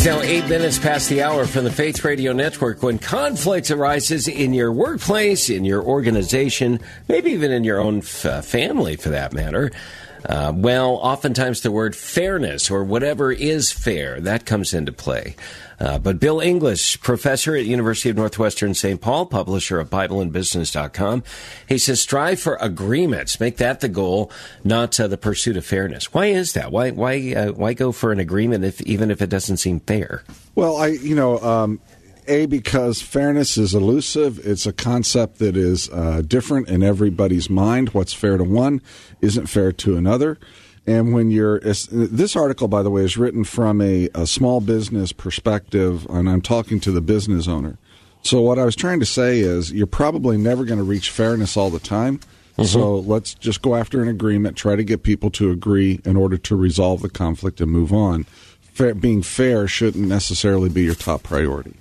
is now eight minutes past the hour from the Faith Radio Network. When conflict arises in your workplace, in your organization, maybe even in your own f- family for that matter, uh, well, oftentimes the word fairness or whatever is fair, that comes into play. Uh, but Bill English, professor at University of Northwestern St. Paul, publisher of BibleandBusiness.com, he says strive for agreements. Make that the goal, not uh, the pursuit of fairness. Why is that? Why why uh, why go for an agreement if even if it doesn't seem fair? Well, I you know. Um, a because fairness is elusive. It's a concept that is uh, different in everybody's mind. What's fair to one isn't fair to another. And when you're, this article, by the way, is written from a, a small business perspective, and I'm talking to the business owner. So what I was trying to say is, you're probably never going to reach fairness all the time. Mm-hmm. So let's just go after an agreement, try to get people to agree in order to resolve the conflict and move on. Fair, being fair shouldn't necessarily be your top priority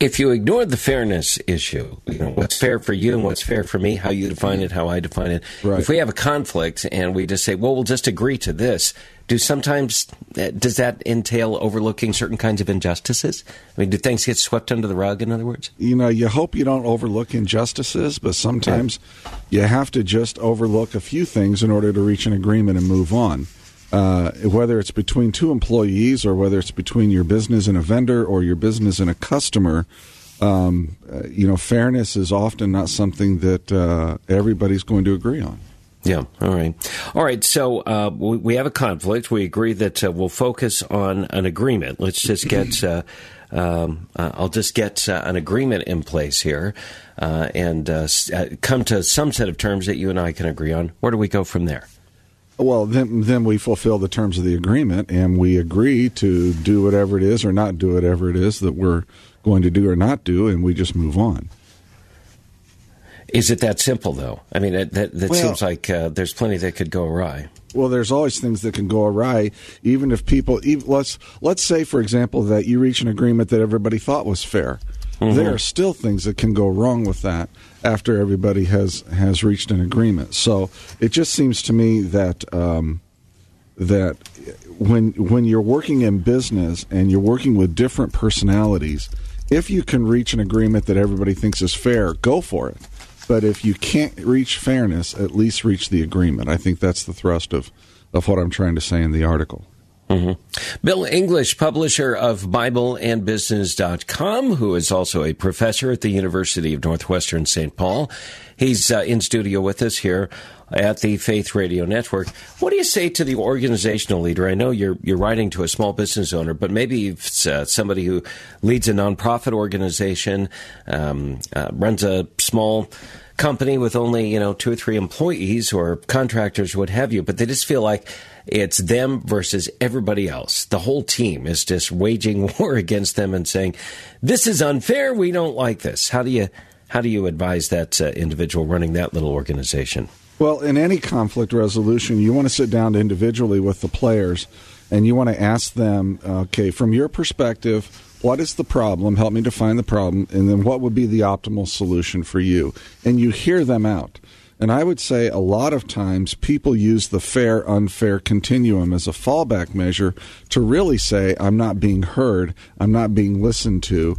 if you ignore the fairness issue, you know, what's fair for you and what's fair for me, how you define it, how I define it. Right. If we have a conflict and we just say, well, we'll just agree to this, do sometimes, uh, does that entail overlooking certain kinds of injustices? I mean, do things get swept under the rug, in other words? You know, you hope you don't overlook injustices, but sometimes yeah. you have to just overlook a few things in order to reach an agreement and move on uh, whether it's between two employees or whether it's between your business and a vendor or your business and a customer, um, uh, you know, fairness is often not something that uh, everybody's going to agree on. Yeah. All right. All right. So uh, we, have a conflict. We agree that uh, we'll focus on an agreement. Let's just get. Uh, um, uh, I'll just get uh, an agreement in place here, and come to some set of terms that you and I can agree on. Where do we go from there? Well, then, then we fulfill the terms of the agreement and we agree to do whatever it is or not do whatever it is that we're going to do or not do, and we just move on. Is it that simple, though? I mean, that, that, that well, seems like uh, there's plenty that could go awry. Well, there's always things that can go awry, even if people. Even, let's let's say, for example, that you reach an agreement that everybody thought was fair. Mm-hmm. There are still things that can go wrong with that after everybody has has reached an agreement. So it just seems to me that um, that when when you're working in business and you're working with different personalities, if you can reach an agreement that everybody thinks is fair, go for it. But if you can't reach fairness, at least reach the agreement. I think that's the thrust of, of what I'm trying to say in the article. Mm-hmm. Bill English, publisher of BibleandBusiness.com, who is also a professor at the University of Northwestern St. Paul. He's uh, in studio with us here at the Faith Radio Network. What do you say to the organizational leader? I know you're you're writing to a small business owner, but maybe it's uh, somebody who leads a nonprofit organization, um, uh, runs a small company with only you know two or three employees or contractors, what have you, but they just feel like it's them versus everybody else. The whole team is just waging war against them and saying, "This is unfair. We don't like this." How do you how do you advise that uh, individual running that little organization? Well, in any conflict resolution, you want to sit down individually with the players and you want to ask them, okay, from your perspective, what is the problem? Help me define the problem, and then what would be the optimal solution for you? And you hear them out. And I would say a lot of times people use the fair unfair continuum as a fallback measure to really say, I'm not being heard, I'm not being listened to.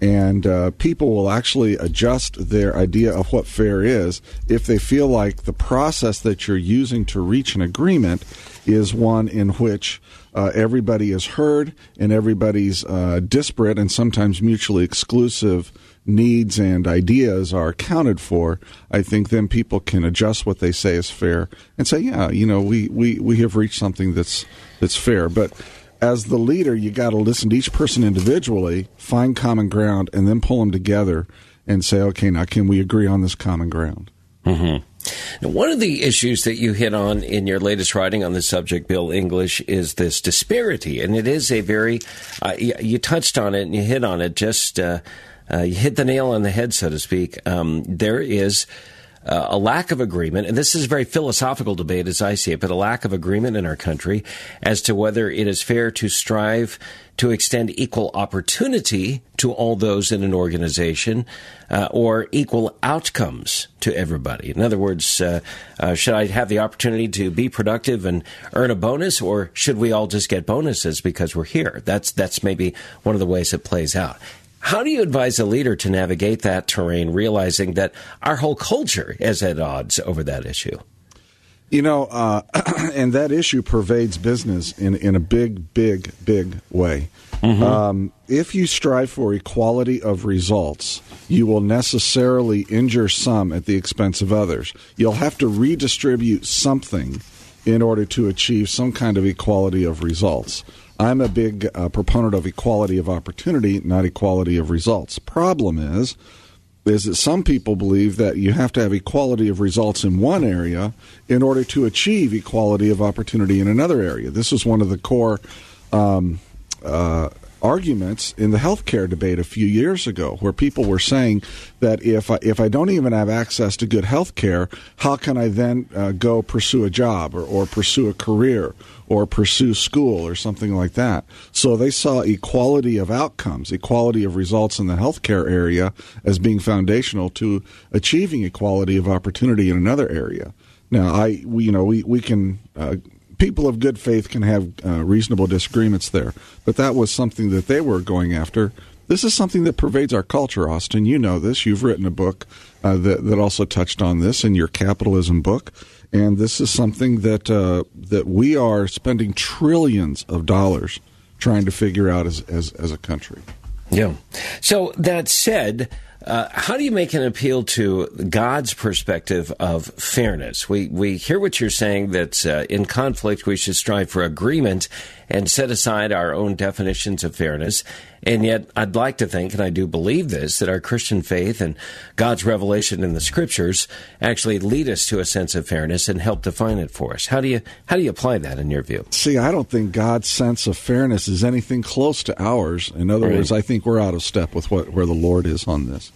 And uh, people will actually adjust their idea of what fair is if they feel like the process that you're using to reach an agreement is one in which uh, everybody is heard and everybody's uh, disparate and sometimes mutually exclusive needs and ideas are accounted for, I think then people can adjust what they say is fair and say, yeah, you know, we, we, we have reached something that's that's fair. But as the leader, you got to listen to each person individually, find common ground, and then pull them together and say, okay, now can we agree on this common ground? Mm-hmm. Now, one of the issues that you hit on in your latest writing on the subject, Bill English, is this disparity, and it is a very uh, you touched on it and you hit on it just. Uh, uh, you hit the nail on the head, so to speak. Um, there is uh, a lack of agreement, and this is a very philosophical debate as I see it, but a lack of agreement in our country as to whether it is fair to strive to extend equal opportunity to all those in an organization uh, or equal outcomes to everybody. In other words, uh, uh, should I have the opportunity to be productive and earn a bonus, or should we all just get bonuses because we're here? That's that's maybe one of the ways it plays out. How do you advise a leader to navigate that terrain, realizing that our whole culture is at odds over that issue? You know, uh, and that issue pervades business in, in a big, big, big way. Mm-hmm. Um, if you strive for equality of results, you will necessarily injure some at the expense of others. You'll have to redistribute something in order to achieve some kind of equality of results. I'm a big uh, proponent of equality of opportunity, not equality of results. Problem is, is that some people believe that you have to have equality of results in one area in order to achieve equality of opportunity in another area. This is one of the core um, uh, arguments in the healthcare debate a few years ago, where people were saying that if I, if I don't even have access to good health care, how can I then uh, go pursue a job or, or pursue a career or pursue school or something like that? So they saw equality of outcomes, equality of results in the healthcare area as being foundational to achieving equality of opportunity in another area. Now, I we, you know we we can uh, people of good faith can have uh, reasonable disagreements there, but that was something that they were going after. This is something that pervades our culture, Austin. You know this. You've written a book uh, that that also touched on this in your capitalism book, and this is something that uh, that we are spending trillions of dollars trying to figure out as as, as a country. Yeah. So that said. Uh, how do you make an appeal to God's perspective of fairness? We we hear what you're saying that uh, in conflict we should strive for agreement and set aside our own definitions of fairness. And yet, I'd like to think, and I do believe this, that our Christian faith and God's revelation in the Scriptures actually lead us to a sense of fairness and help define it for us. How do you how do you apply that in your view? See, I don't think God's sense of fairness is anything close to ours. In other right. words, I think we're out of step with what where the Lord is on this.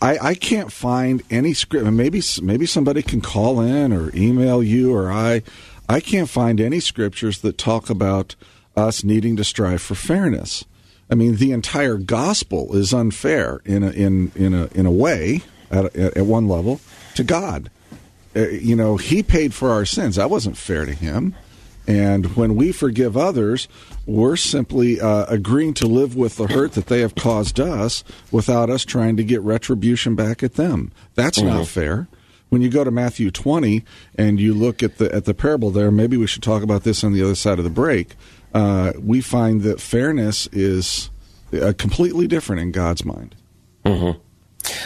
I, I can't find any script. Maybe maybe somebody can call in or email you or I. I can't find any scriptures that talk about us needing to strive for fairness. I mean, the entire gospel is unfair in a, in in a in a way at, at one level to God. Uh, you know, He paid for our sins. That wasn't fair to Him. And when we forgive others, we're simply uh, agreeing to live with the hurt that they have caused us without us trying to get retribution back at them. That's mm-hmm. not fair. When you go to Matthew 20 and you look at the at the parable there, maybe we should talk about this on the other side of the break. Uh, we find that fairness is uh, completely different in God's mind. Mm-hmm.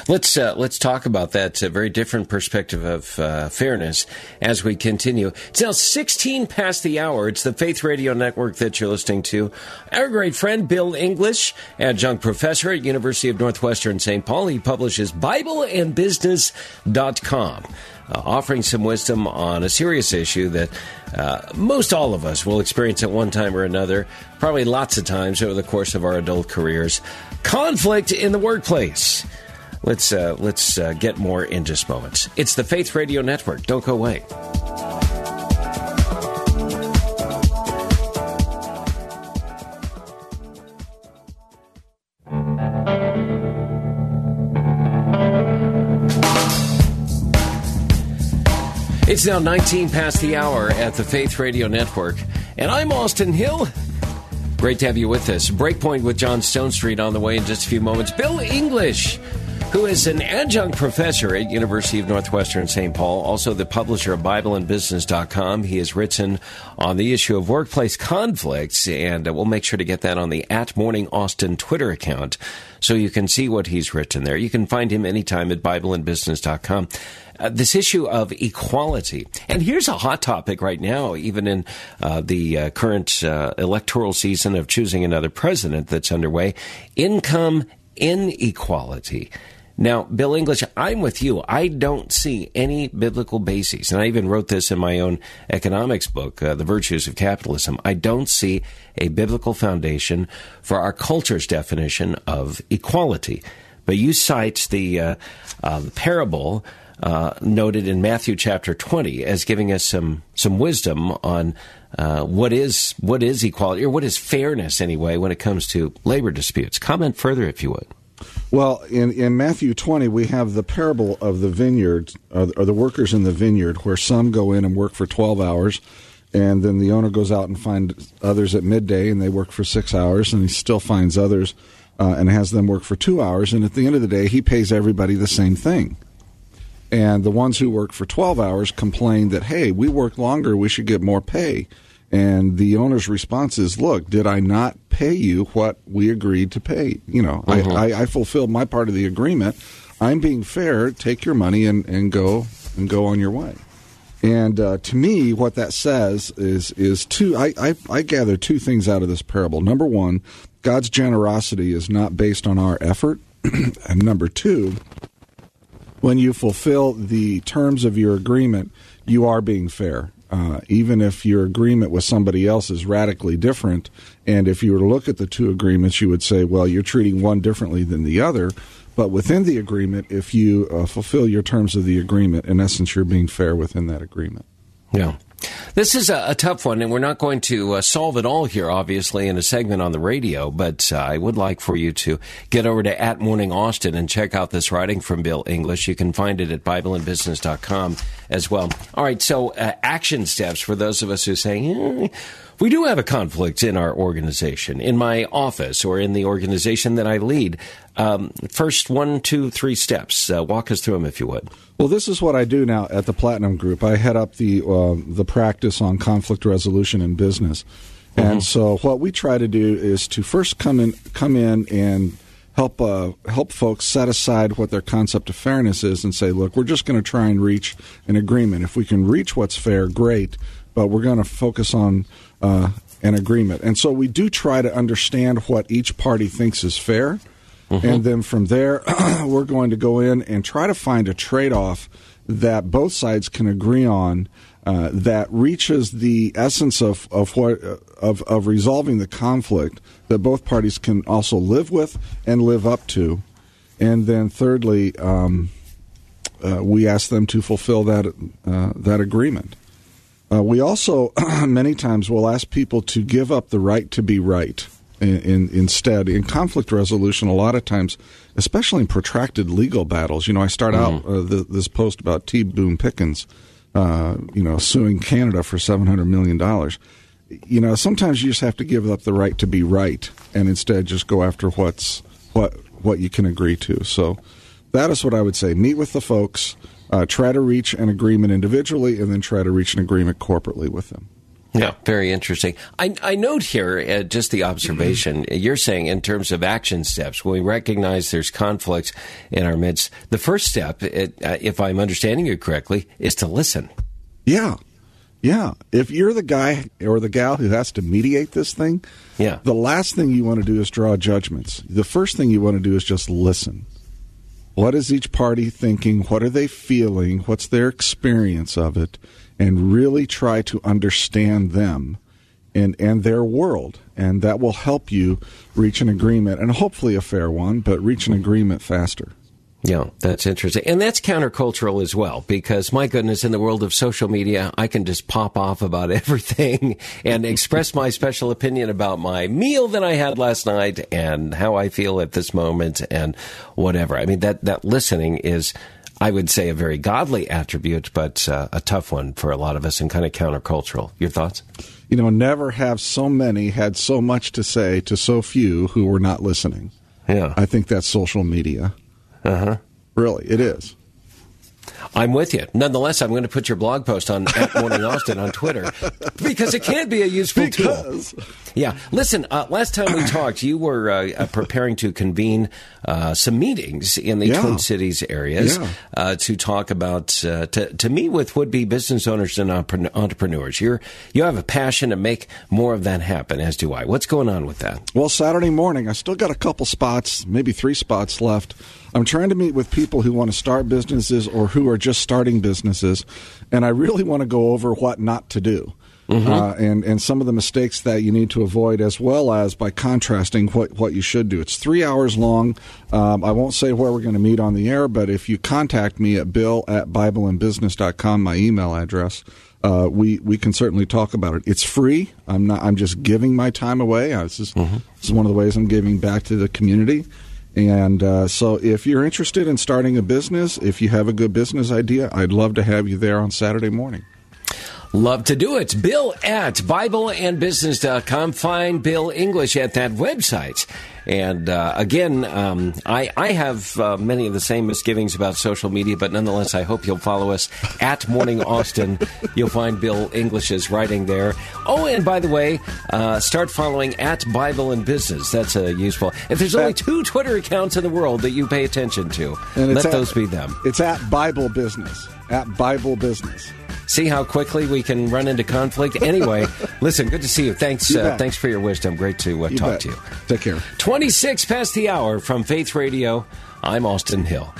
Let's uh, let's talk about that uh, very different perspective of uh, fairness as we continue. It's now 16 past the hour. It's the Faith Radio Network that you're listening to. Our great friend Bill English, adjunct professor at University of Northwestern St. Paul, he publishes Bible and BibleandBusiness.com. Uh, offering some wisdom on a serious issue that uh, most all of us will experience at one time or another, probably lots of times over the course of our adult careers. Conflict in the workplace. Let's uh, let's uh, get more in just moments. It's the Faith Radio Network. Don't go away. It's now 19 past the hour at the Faith Radio Network, and I'm Austin Hill. Great to have you with us. Breakpoint with John Stonestreet on the way in just a few moments. Bill English who is an adjunct professor at University of Northwestern St. Paul, also the publisher of BibleandBusiness.com. He has written on the issue of workplace conflicts, and uh, we'll make sure to get that on the at Morning Austin Twitter account so you can see what he's written there. You can find him anytime at BibleandBusiness.com. Uh, this issue of equality. And here's a hot topic right now, even in uh, the uh, current uh, electoral season of choosing another president that's underway income inequality. Now, Bill English, I'm with you. I don't see any biblical basis. and I even wrote this in my own economics book, uh, The Virtues of Capitalism. I don't see a biblical foundation for our culture's definition of equality. But you cite the, uh, uh, parable uh, noted in Matthew chapter 20 as giving us some, some wisdom on uh, what is what is equality or what is fairness anyway when it comes to labor disputes. Comment further if you would. Well, in, in Matthew 20, we have the parable of the vineyard, or, or the workers in the vineyard, where some go in and work for 12 hours, and then the owner goes out and finds others at midday, and they work for six hours, and he still finds others uh, and has them work for two hours, and at the end of the day, he pays everybody the same thing. And the ones who work for 12 hours complain that, hey, we work longer, we should get more pay. And the owner's response is, look, did I not pay you what we agreed to pay? You know, mm-hmm. I, I, I fulfilled my part of the agreement. I'm being fair. Take your money and, and go and go on your way. And uh, to me, what that says is is two. I, I, I gather two things out of this parable. Number one, God's generosity is not based on our effort, and number two, when you fulfill the terms of your agreement, you are being fair. Uh, even if your agreement with somebody else is radically different, and if you were to look at the two agreements, you would say, well, you're treating one differently than the other. But within the agreement, if you uh, fulfill your terms of the agreement, in essence, you're being fair within that agreement. Yeah. This is a, a, tough one, and we're not going to uh, solve it all here, obviously, in a segment on the radio. But uh, I would like for you to get over to at Morning Austin and check out this writing from Bill English. You can find it at BibleandBusiness.com as well. All right, so uh, action steps for those of us who say, eh, we do have a conflict in our organization, in my office, or in the organization that I lead. Um, first, one, two, three steps. Uh, walk us through them, if you would. Well, this is what I do now at the Platinum Group. I head up the uh, the practice on conflict resolution in business, mm-hmm. and so what we try to do is to first come in come in and help uh, help folks set aside what their concept of fairness is and say, look, we're just going to try and reach an agreement. If we can reach what's fair, great, but we're going to focus on uh, an agreement. And so we do try to understand what each party thinks is fair. Mm-hmm. And then from there, we're going to go in and try to find a trade off that both sides can agree on uh, that reaches the essence of, of what of, of resolving the conflict that both parties can also live with and live up to. And then thirdly, um, uh, we ask them to fulfill that uh, that agreement. Uh, we also many times will ask people to give up the right to be right. In, in, instead, in conflict resolution, a lot of times, especially in protracted legal battles, you know, I start mm-hmm. out uh, the, this post about T. Boone Pickens, uh, you know, suing Canada for seven hundred million dollars. You know, sometimes you just have to give up the right to be right, and instead just go after what's what what you can agree to. So, that is what I would say. Meet with the folks uh, try to reach an agreement individually, and then try to reach an agreement corporately with them. Yeah, very interesting. I, I note here uh, just the observation mm-hmm. you're saying in terms of action steps. When we recognize there's conflicts in our midst, the first step, it, uh, if I'm understanding you correctly, is to listen. Yeah, yeah. If you're the guy or the gal who has to mediate this thing, yeah. the last thing you want to do is draw judgments. The first thing you want to do is just listen. What is each party thinking? What are they feeling? What's their experience of it? And really try to understand them and, and their world. And that will help you reach an agreement, and hopefully a fair one, but reach an agreement faster. Yeah, that's interesting. And that's countercultural as well, because my goodness, in the world of social media, I can just pop off about everything and express my special opinion about my meal that I had last night and how I feel at this moment and whatever. I mean, that, that listening is, I would say, a very godly attribute, but uh, a tough one for a lot of us and kind of countercultural. Your thoughts? You know, never have so many had so much to say to so few who were not listening. Yeah. I think that's social media. Uh huh. Really, it is. I'm with you. Nonetheless, I'm going to put your blog post on at Morning Austin on Twitter because it can be a useful because. tool. Yeah. Listen, uh, last time we talked, you were uh, uh, preparing to convene uh, some meetings in the yeah. Twin Cities areas yeah. Uh, to talk about uh, to to meet with would be business owners and entrepreneurs. You're you have a passion to make more of that happen, as do I. What's going on with that? Well, Saturday morning, I still got a couple spots, maybe three spots left. I'm trying to meet with people who want to start businesses or who are just starting businesses, and I really want to go over what not to do. mm-hmm. uh, and and some of the mistakes that you need to avoid, as well as by contrasting what what you should do. It's three hours long. Um, I won't say where we're going to meet on the air, but if you contact me at bill at bibleandbusiness.com, my email address. Uh, we we can certainly talk about it. It's free. I'm not. I'm just giving my time away. Uh, this is, mm-hmm. this is one of the ways I'm giving back to the community. And uh, so, if you're interested in starting a business, if you have a good business idea, I'd love to have you there on Saturday morning. Love to do it. Bill at BibleandBusiness.com. Find Bill English at that website. And uh, again, um, I, I have uh, many of the same misgivings about social media, but nonetheless, I hope you'll follow us at Morning Austin. You'll find Bill English's writing there. Oh, and by the way, uh, start following at Bible and Business. That's a useful. If there's only two Twitter accounts in the world that you pay attention to, let at, those be them. It's at Bible Business. At Bible Business see how quickly we can run into conflict. Anyway, listen, good to see you. Thanks, you uh, thanks for your wisdom. Great to uh, talk bet. to you. Take care. Twenty six past the hour from Faith Radio. I'm Austin Hill.